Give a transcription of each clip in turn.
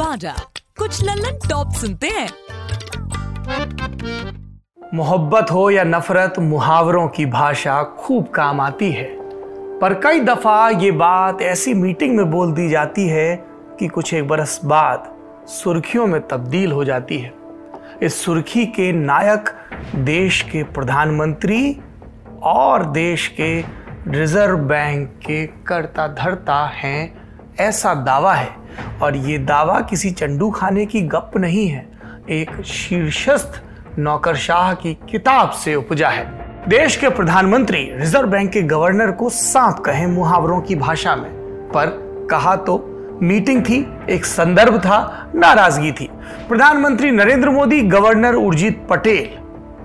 बाजा कुछ लल्लन टॉप सुनते हैं। मोहब्बत हो या नफरत, मुहावरों की भाषा खूब काम आती है। पर कई दफ़ा ये बात ऐसी मीटिंग में बोल दी जाती है कि कुछ एक बरस बाद सुर्खियों में तब्दील हो जाती है। इस सुर्खी के नायक देश के प्रधानमंत्री और देश के रिज़र्व बैंक के करता धरता हैं, ऐसा दावा है। और ये दावा किसी चंडू खाने की गप नहीं है, एक शीर्षस्थ नौकरशाह की किताब से उपजा है। देश के प्रधानमंत्री, रिज़र्व बैंक के गवर्नर को सांप कहे मुहावरों की भाषा में, पर कहा तो मीटिंग थी, एक संदर्भ था, नाराज़गी थी। प्रधानमंत्री नरेंद्र मोदी, गवर्नर उर्जित पटेल,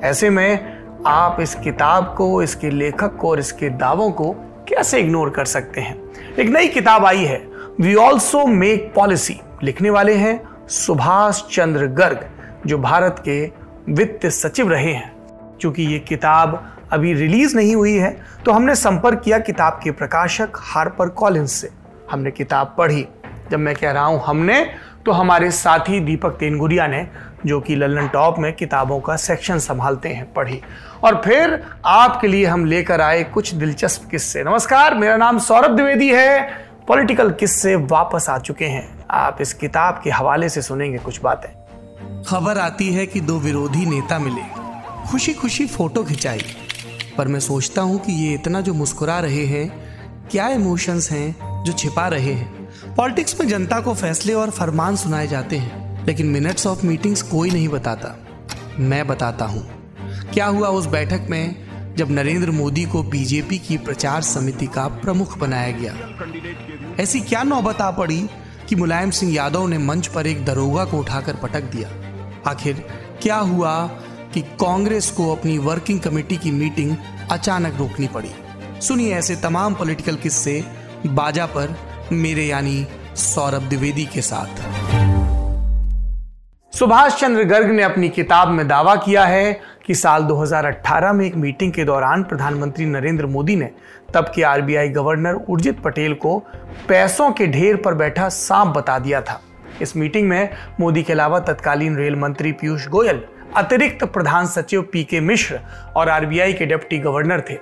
ऐसे में आप इस किताब को, इसके लेखक को और इसके दावों को कैसे इग्नोर कर सकते हैं? एक नई किताब आई है वी ऑल्सो मेक पॉलिसी लिखने वाले हैं सुभाष चंद्र गर्ग, जो भारत के वित्त सचिव रहे हैं। क्योंकि ये किताब अभी रिलीज़ नहीं हुई है तो हमने संपर्क किया किताब के प्रकाशक हार्पर कॉलिंस से। हमने किताब पढ़ी। जब मैं कह रहा हूँ हमने तो हमारे साथी दीपक तेनगुरिया ने, जो कि लल्लन टॉप में किताबों का सेक्शन संभालते हैं, पढ़ी। और फिर आपके लिए हम लेकर आए कुछ दिलचस्प किस्से। नमस्कार, मेरा नाम सौरभ द्विवेदी है। पॉलिटिकल किस्से वापस आ चुके हैं। आप इस किताब के हवाले से सुनेंगे कुछ बातें। खबर आती है कि दो विरोधी नेता मिले। खुशी खुशी फ़ोटो खिंचाई। पर मैं सोचता हूँ कि ये इतना जो मुस्कुरा रहे हैं, क्या इमोशंस हैं जो छिपा रहे हैं। पॉलिटिक्स में जनता को फैसले और फरमान सुनाए जाते हैं, लेकिन मिनट्स ऑफ़ मीटिंग्स कोई नहीं बताता। मैं बताता हूँ, क्या हुआ उस बैठक में? जब नरेंद्र मोदी को बीजेपी की प्रचार समिति का प्रमुख बनाया गया। ऐसी क्या नौबत आ पड़ी कि मुलायम सिंह यादव ने मंच पर एक दरोगा को उठाकर पटक दिया? आखिर क्या हुआ कि कांग्रेस को अपनी वर्किंग कमेटी की मीटिंग अचानक रोकनी पड़ी? सुनिए ऐसे तमाम पॉलिटिकल किस्से बाजा पर मेरे यानी सौरभ द्विवेदी के साथ। सुभाष चंद्र गर्ग ने अपनी किताब में दावा किया है कि साल 2018 में एक मीटिंग के दौरान प्रधानमंत्री नरेंद्र मोदी ने तब के आरबीआई गवर्नर उर्जित पटेल को पैसों के ढेर पर बैठा सांप बता दिया था। इस मीटिंग में मोदी के अलावा तत्कालीन रेल मंत्री पीयूष गोयल, अतिरिक्त प्रधान सचिव पी के मिश्र और आरबीआई के डिप्टी गवर्नर थे।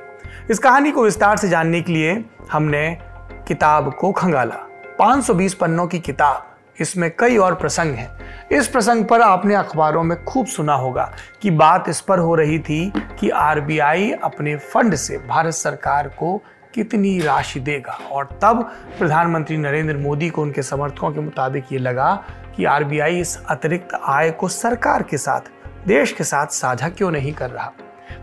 इस कहानी को विस्तार से जानने के लिए हमने किताब को खंगाला। 520 पन्नों की किताब इसमें कई और प्रसंग हैं। इस प्रसंग पर आपने अखबारों में खूब सुना होगा कि बात इस पर हो रही थी कि आरबीआई अपने फंड से भारत सरकार को कितनी राशि देगा। और तब प्रधानमंत्री नरेंद्र मोदी को उनके समर्थकों के मुताबिक ये लगा कि आरबीआई इस अतिरिक्त आय को सरकार के साथ, देश के साथ साझा क्यों नहीं कर रहा?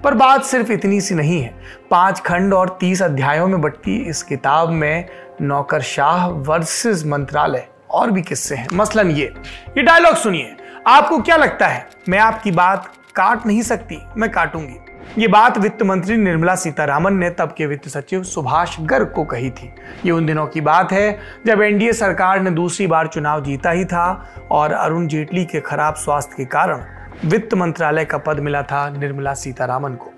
पर बात सिर्फ़ इतनी सी नहीं है। पाँच खंड और तीस अध्यायों में बट्टी इस किताब में नौकरशाह वर्सेस मंत्रालय और भी किस्से हैं। मसलन ये ये डायलॉग सुनिए। आपको क्या लगता है? मैं आपकी बात काट नहीं सकती, मैं काटूँगी। ये बात वित्त मंत्री निर्मला सीतारामन ने तब के वित्त सचिव सुभाष गर्ग को कही थी। ये उन दिनों की बात है, जब एनडीए सरकार ने दूसरी बार चुनाव जीता ही था और अरुण जेटली के खराब स्वास्थ्य के कारण वित्त मंत्रालय का पद मिला था निर्मला सीतारामन को।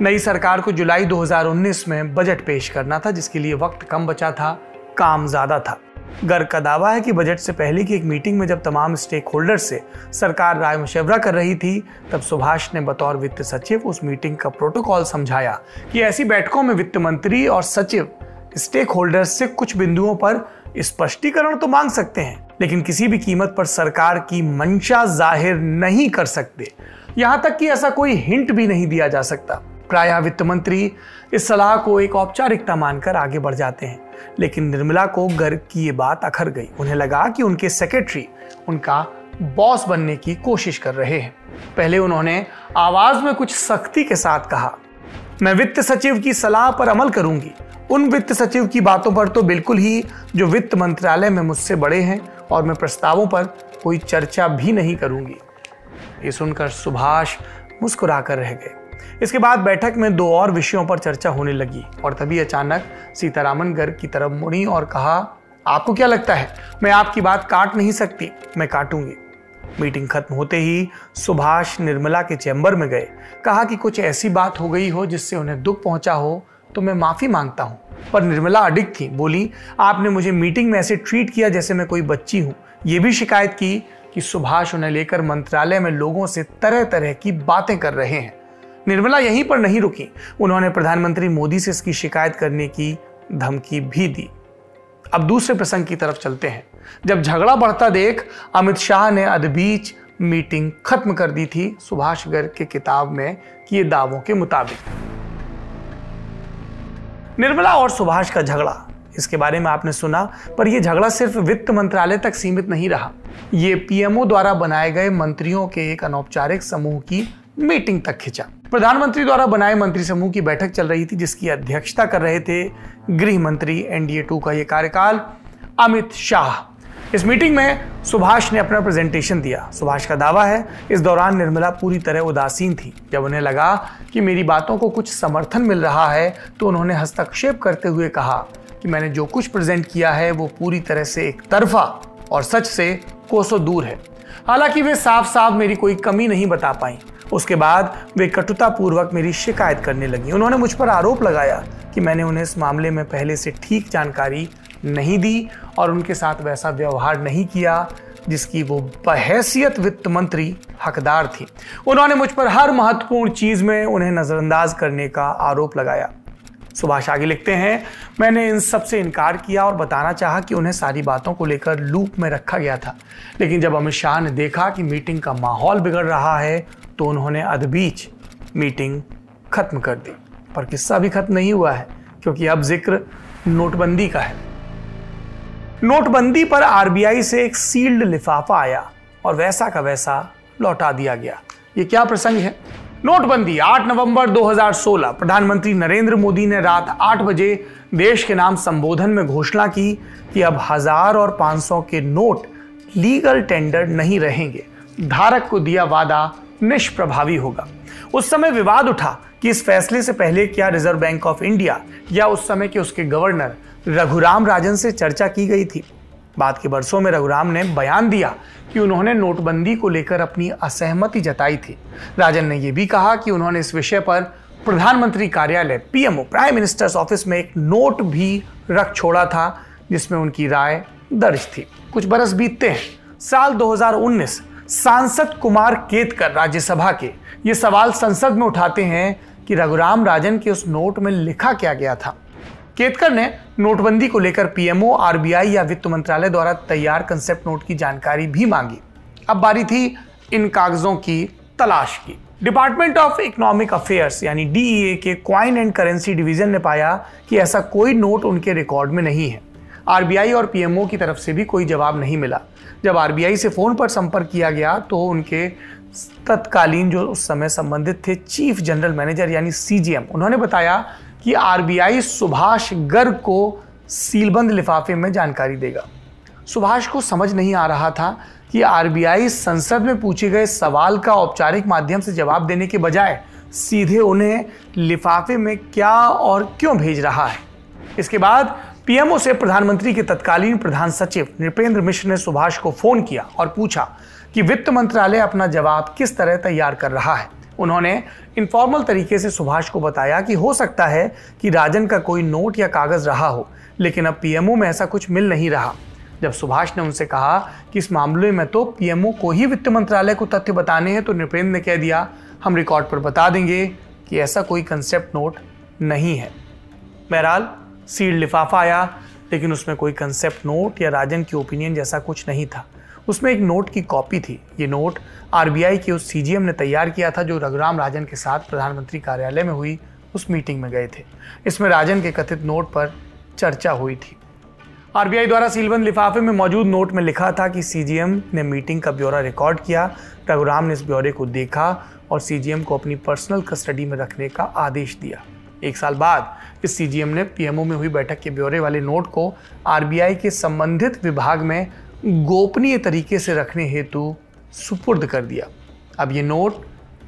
नई सरकार को जुलाई 2019 में बजट पेश करना था, जिसके लिए वक्त कम बचा था, काम ज़्यादा था। गर्ग का दावा है कि बजट से पहले की एक मीटिंग में जब तमाम स्टेक होल्डर से सरकार राय मशवरा कर रही थी, तब सुभाष ने बतौर वित्त सचिव उस मीटिंग का प्रोटोकॉल समझाया कि ऐसी बैठकों में वित्त मंत्री और सचिव स्टेक होल्डर्स से कुछ बिंदुओं पर स्पष्टीकरण तो मांग सकते हैं, लेकिन किसी भी कीमत पर सरकार की मंशा ज़ाहिर नहीं कर सकते। यहाँ तक कि ऐसा कोई हिंट भी नहीं दिया जा सकता। प्राय वित्त मंत्री इस सलाह को एक औपचारिकता मानकर आगे बढ़ जाते हैं। लेकिन निर्मला को गर्ग की ये बात अखर गई। उन्हें लगा कि उनके सेक्रेटरी उनका बॉस बनने की कोशिश कर रहे हैं। पहले उन्होंने आवाज़ में कुछ सख्ती के साथ कहा, मैं वित्त सचिव की सलाह पर अमल करूँगी। उन वित्त सचिव की बातों पर तो बिल्कुल ही जो वित्त मंत्रालय में मुझसे बड़े हैं और मैं प्रस्तावों पर कोई चर्चा भी नहीं करूँगी। ये सुनकर सुभाष मुस्कुराकर रह गए। इसके बाद बैठक में दो और विषयों पर चर्चा होने लगी और तभी अचानक सीतारामन गर्ग की तरफ़ मुड़ी और कहा, आपको क्या लगता है? मैं आपकी बात काट नहीं सकती, मैं काटूँगी। मीटिंग खत्म होते ही सुभाष निर्मला के चैम्बर में गए। कहा कि कुछ ऐसी बात हो गई हो जिससे उन्हें दुख पहुँचा हो तो मैं माफ़ी माँगता हूँ। पर निर्मला अडिग थी, बोली, आपने मुझे मीटिंग में ऐसे ट्रीट किया जैसे मैं कोई बच्ची हूँ। ये भी शिकायत की कि सुभाष उन्हें लेकर मंत्रालय में लोगों से तरह तरह की बातें कर रहे हैं। निर्मला यहीं पर नहीं रुकी। उन्होंने प्रधानमंत्री मोदी से इसकी शिकायत करने की धमकी भी दी। अब दूसरे प्रसंग की तरफ़ चलते हैं। जब झगड़ा बढ़ता देख अमित शाह ने अदबीच मीटिंग खत्म कर दी थी सुभाष गर्ग के किताब में किए दावों के मुताबिक। निर्मला और सुभाष का झगड़ा, इसके बारे में आपने सुना, पर यह झगड़ा सिर्फ़ वित्त मंत्रालय तक सीमित नहीं रहा। ये पीएमओ द्वारा बनाए गए मंत्रियों के एक अनौपचारिक समूह की मीटिंग तक खिंचा। प्रधानमंत्री द्वारा बनाए मंत्री समूह की बैठक चल रही थी, जिसकी अध्यक्षता कर रहे थे गृह मंत्री एनडीए टू का यह कार्यकाल, अमित शाह। इस मीटिंग में सुभाष ने अपना प्रेजेंटेशन दिया। सुभाष का दावा है, इस दौरान निर्मला पूरी तरह उदासीन थी। जब उन्हें लगा कि मेरी बातों को कुछ समर्थन मिल रहा है तो उन्होंने हस्तक्षेप करते हुए कहा कि मैंने जो कुछ प्रेजेंट किया है, वो पूरी तरह से एक तरफा और सच से कोसों दूर है। हालाँकि वे साफ़ साफ़ मेरी कोई कमी नहीं बता पाई। उसके बाद वे कटुतापूर्वक मेरी शिकायत करने लगी। उन्होंने मुझ पर आरोप लगाया कि मैंने उन्हें इस मामले में पहले से ठीक जानकारी नहीं दी और उनके साथ वैसा व्यवहार नहीं किया, जिसकी वो बहसियत वित्त मंत्री हकदार थी। उन्होंने मुझ पर हर महत्वपूर्ण चीज़ में उन्हें नजरअंदाज करने का आरोप लगाया। सुभाष आगे लिखते हैं, मैंने इन सबसे इनकार किया और बताना चाहा कि उन्हें सारी बातों को लेकर लूप में रखा गया था। लेकिन जब अमित शाह ने देखा कि मीटिंग का माहौल बिगड़ रहा है तो उन्होंने अदबीच मीटिंग खत्म कर दी। पर किस्सा भी खत्म नहीं हुआ है, क्योंकि अब ज़िक्र नोटबंदी का है। नोटबंदी पर आरबीआई से एक सील्ड लिफाफा आया और वैसा का वैसा लौटा दिया गया। ये क्या प्रसंग है? नोटबंदी 8 नवंबर 2016 प्रधानमंत्री नरेंद्र मोदी ने रात 8 बजे देश के नाम संबोधन में घोषणा की कि अब हज़ार और 500 के नोट लीगल टेंडर नहीं रहेंगे। धारक को दिया वादा निष्प्रभावी होगा। उस समय विवाद उठा कि इस फैसले से पहले क्या रिज़र्व बैंक ऑफ़ इंडिया या उस समय के उसके गवर्नर रघुराम राजन से चर्चा की गई थी। बाद के वर्षों में रघुराम ने बयान दिया कि उन्होंने नोटबंदी को लेकर अपनी असहमति जताई थी। राजन ने यह भी कहा कि उन्होंने इस विषय पर प्रधानमंत्री कार्यालय, पीएमओ, प्राइम मिनिस्टर्स ऑफ़िस में एक नोट भी रख छोड़ा था, जिसमें उनकी राय दर्ज थी। कुछ बरस बीतते हैं। साल 2019 सांसद कुमार केतकर राज्यसभा के ये सवाल संसद में उठाते हैं कि रघुराम राजन के उस नोट में लिखा क्या गया था। केतकर ने नोटबंदी को लेकर पीएमओ, आरबीआई या वित्त मंत्रालय द्वारा तैयार कंसेप्ट नोट की जानकारी भी मांगी। अब बारी थी इन कागजों की तलाश की। डिपार्टमेंट ऑफ़ इकोनॉमिक अफेयर्स यानी डीईए के क्वाइन एंड करेंसी डिवीज़न ने पाया कि ऐसा कोई नोट उनके रिकॉर्ड में नहीं है। आरबीआई और पीएमओ की तरफ़ से भी कोई जवाब नहीं मिला। जब आरबीआई से फ़ोन पर संपर्क किया गया तो उनके तत्कालीन जो उस समय संबंधित थे चीफ जनरल मैनेजर यानी सीजीएम उन्होंने बताया कि आरबीआई सुभाष गर्ग को सीलबंद लिफाफे में जानकारी देगा। सुभाष को समझ नहीं आ रहा था कि आरबीआई संसद में पूछे गए सवाल का औपचारिक माध्यम से जवाब देने के बजाय सीधे उन्हें लिफाफे में क्या और क्यों भेज रहा है। इसके बाद पीएमओ से प्रधानमंत्री के तत्कालीन प्रधान सचिव नृपेंद्र मिश्र ने सुभाष को फ़ोन किया और पूछा कि वित्त मंत्रालय अपना जवाब किस तरह तैयार कर रहा है। उन्होंने इनफॉर्मल तरीके से सुभाष को बताया कि हो सकता है कि राजन का कोई नोट या कागज़ रहा हो, लेकिन अब पीएमओ में ऐसा कुछ मिल नहीं रहा। जब सुभाष ने उनसे कहा कि इस मामले में तो पीएमओ को ही वित्त मंत्रालय को तथ्य बताने हैं तो नृपेंद्र ने कह दिया, हम रिकॉर्ड पर बता देंगे कि ऐसा कोई कंसेप्ट नोट नहीं है। बहरहाल सीड लिफाफा आया, लेकिन उसमें कोई कंसेप्ट नोट या राजन की ओपिनियन जैसा कुछ नहीं था। उसमें एक नोट की कॉपी थी। ये नोट आरबीआई के उस सीजीएम ने तैयार किया था, जो रघुराम राजन के साथ प्रधानमंत्री कार्यालय में हुई, उस मीटिंग में गए थे। इसमें राजन के कथित नोट पर चर्चा हुई थी। आरबीआई द्वारा सीलबंद लिफाफे में मौजूद नोट में लिखा था कि सीजीएम ने मीटिंग का ब्यौरा रिकॉर्ड किया, रघुराम ने इस ब्यौरे को देखा और सीजीएम को अपनी पर्सनल कस्टडी में रखने का आदेश दिया। एक साल बाद इस सीजीएम ने पीएमओ में हुई बैठक के ब्यौरे वाले नोट को आरबीआई के संबंधित विभाग में गोपनीय तरीके से रखने हेतु सुपुर्द कर दिया। अब ये नोट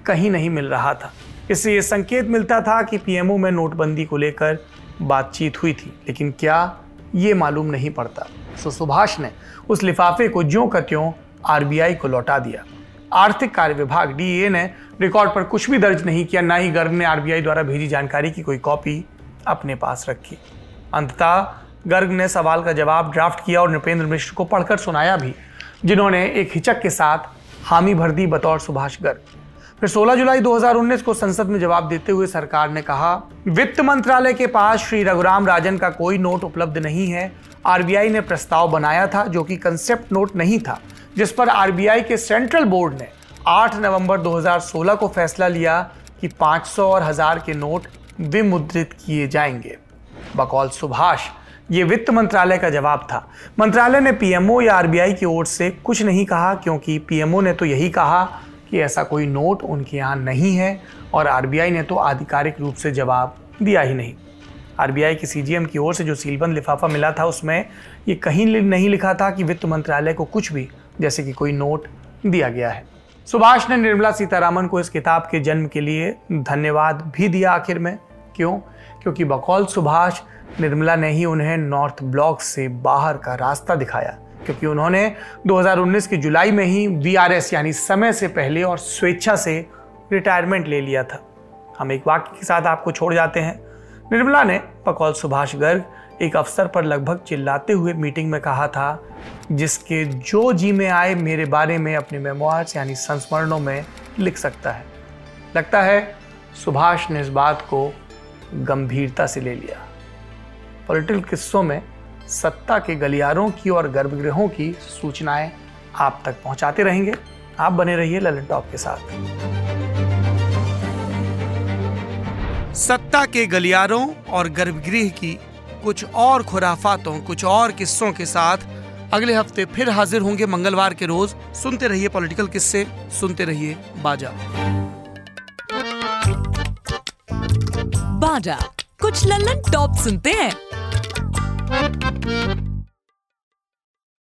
कहीं नहीं मिल रहा था। इससे ये संकेत मिलता था कि पीएमओ में नोटबंदी को लेकर बातचीत हुई थी, लेकिन क्या ये मालूम नहीं पड़ता। सो सुभाष ने उस लिफाफे को ज्यों का त्यों आरबीआई को लौटा दिया। आर्थिक कार्य विभाग डीए ने रिकॉर्ड पर कुछ भी दर्ज नहीं किया, ना ही गर्भ ने आरबीआई द्वारा भेजी जानकारी की कोई कॉपी अपने पास रखी। अंततः गर्ग ने सवाल का जवाब ड्राफ्ट किया और नृपेंद्र मिश्र को पढ़कर सुनाया भी, जिन्होंने एक हिचक के साथ हामी भर दी बतौर सुभाष गर्ग। फिर 16 जुलाई 2019 को संसद में जवाब देते हुए सरकार ने कहा, वित्त मंत्रालय के पास श्री रघुराम राजन का कोई नोट उपलब्ध नहीं है। आरबीआई ने प्रस्ताव बनाया था जो कि कंसेप्ट नोट नहीं था, जिस पर आरबीआई के सेंट्रल बोर्ड ने 8 नवंबर 2016 को फैसला लिया कि 500 और हज़ार के नोट विमुद्रित किए जाएँगे। बकौल सुभाष ये वित्त मंत्रालय का जवाब था। मंत्रालय ने पीएमओ या आरबीआई की ओर से कुछ नहीं कहा, क्योंकि पीएमओ ने तो यही कहा कि ऐसा कोई नोट उनके यहाँ नहीं है और आरबीआई ने तो आधिकारिक रूप से जवाब दिया ही नहीं। आरबीआई की सीजीएम की ओर से जो सीलबंद लिफाफा मिला था, उसमें ये कहीं नहीं लिखा था कि वित्त मंत्रालय को कुछ भी, जैसे कि कोई नोट दिया गया है। सुभाष ने निर्मला सीतारामन को इस किताब के जन्म के लिए धन्यवाद भी दिया आखिर में। क्यों? क्योंकि बकौल सुभाष निर्मला ने ही उन्हें नॉर्थ ब्लॉक से बाहर का रास्ता दिखाया। क्योंकि उन्होंने 2019 की जुलाई में ही वीआरएस यानी समय से पहले और स्वेच्छा से रिटायरमेंट ले लिया था। हम एक वाक्य के साथ आपको छोड़ जाते हैं। निर्मला ने बकौल सुभाष गर्ग एक अवसर पर लगभग चिल्लाते हुए मीटिंग में कहा था, जिसके जो जी में आए मेरे बारे में अपने मेमोर्स यानी संस्मरणों में लिख सकता है। लगता है सुभाष ने इस बात को गंभीरता से ले लिया। पॉलिटिकल किस्सों में सत्ता के गलियारों की और गर्भगृहों की सूचनाएँ आप तक पहुंचाते रहेंगे। आप बने रहिए ललन टॉप के साथ। सत्ता के गलियारों और गर्भगृह की कुछ और खुराफातों, कुछ और किस्सों के साथ अगले हफ़्ते फिर हाजिर होंगे मंगलवार के रोज। सुनते रहिए पॉलिटिकल किस्से, सुनते रहिए बाजा। बाजा कुछ लल्लन टॉप सुनते हैं।